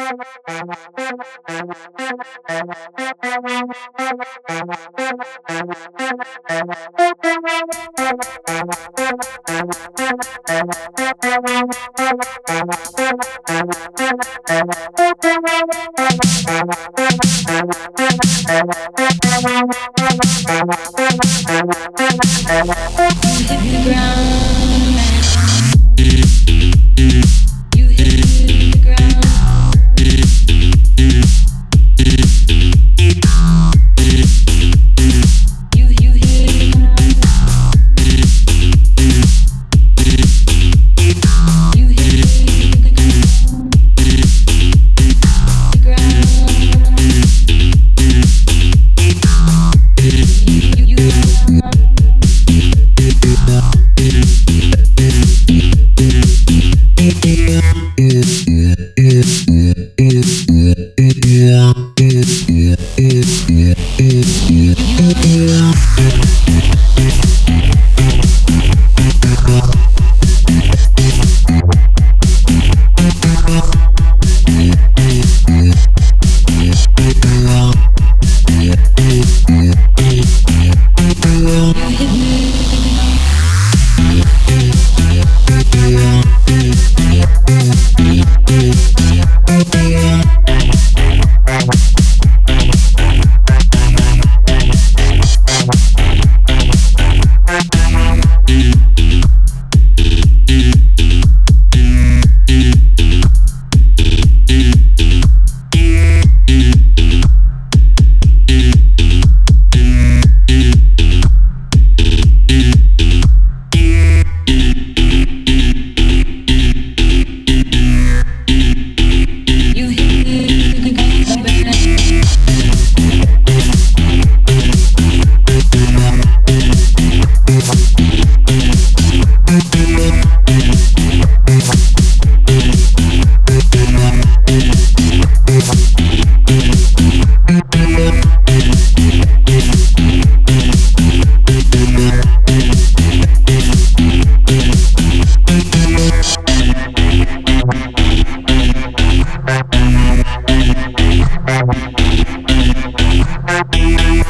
Hit the ground. Thank you.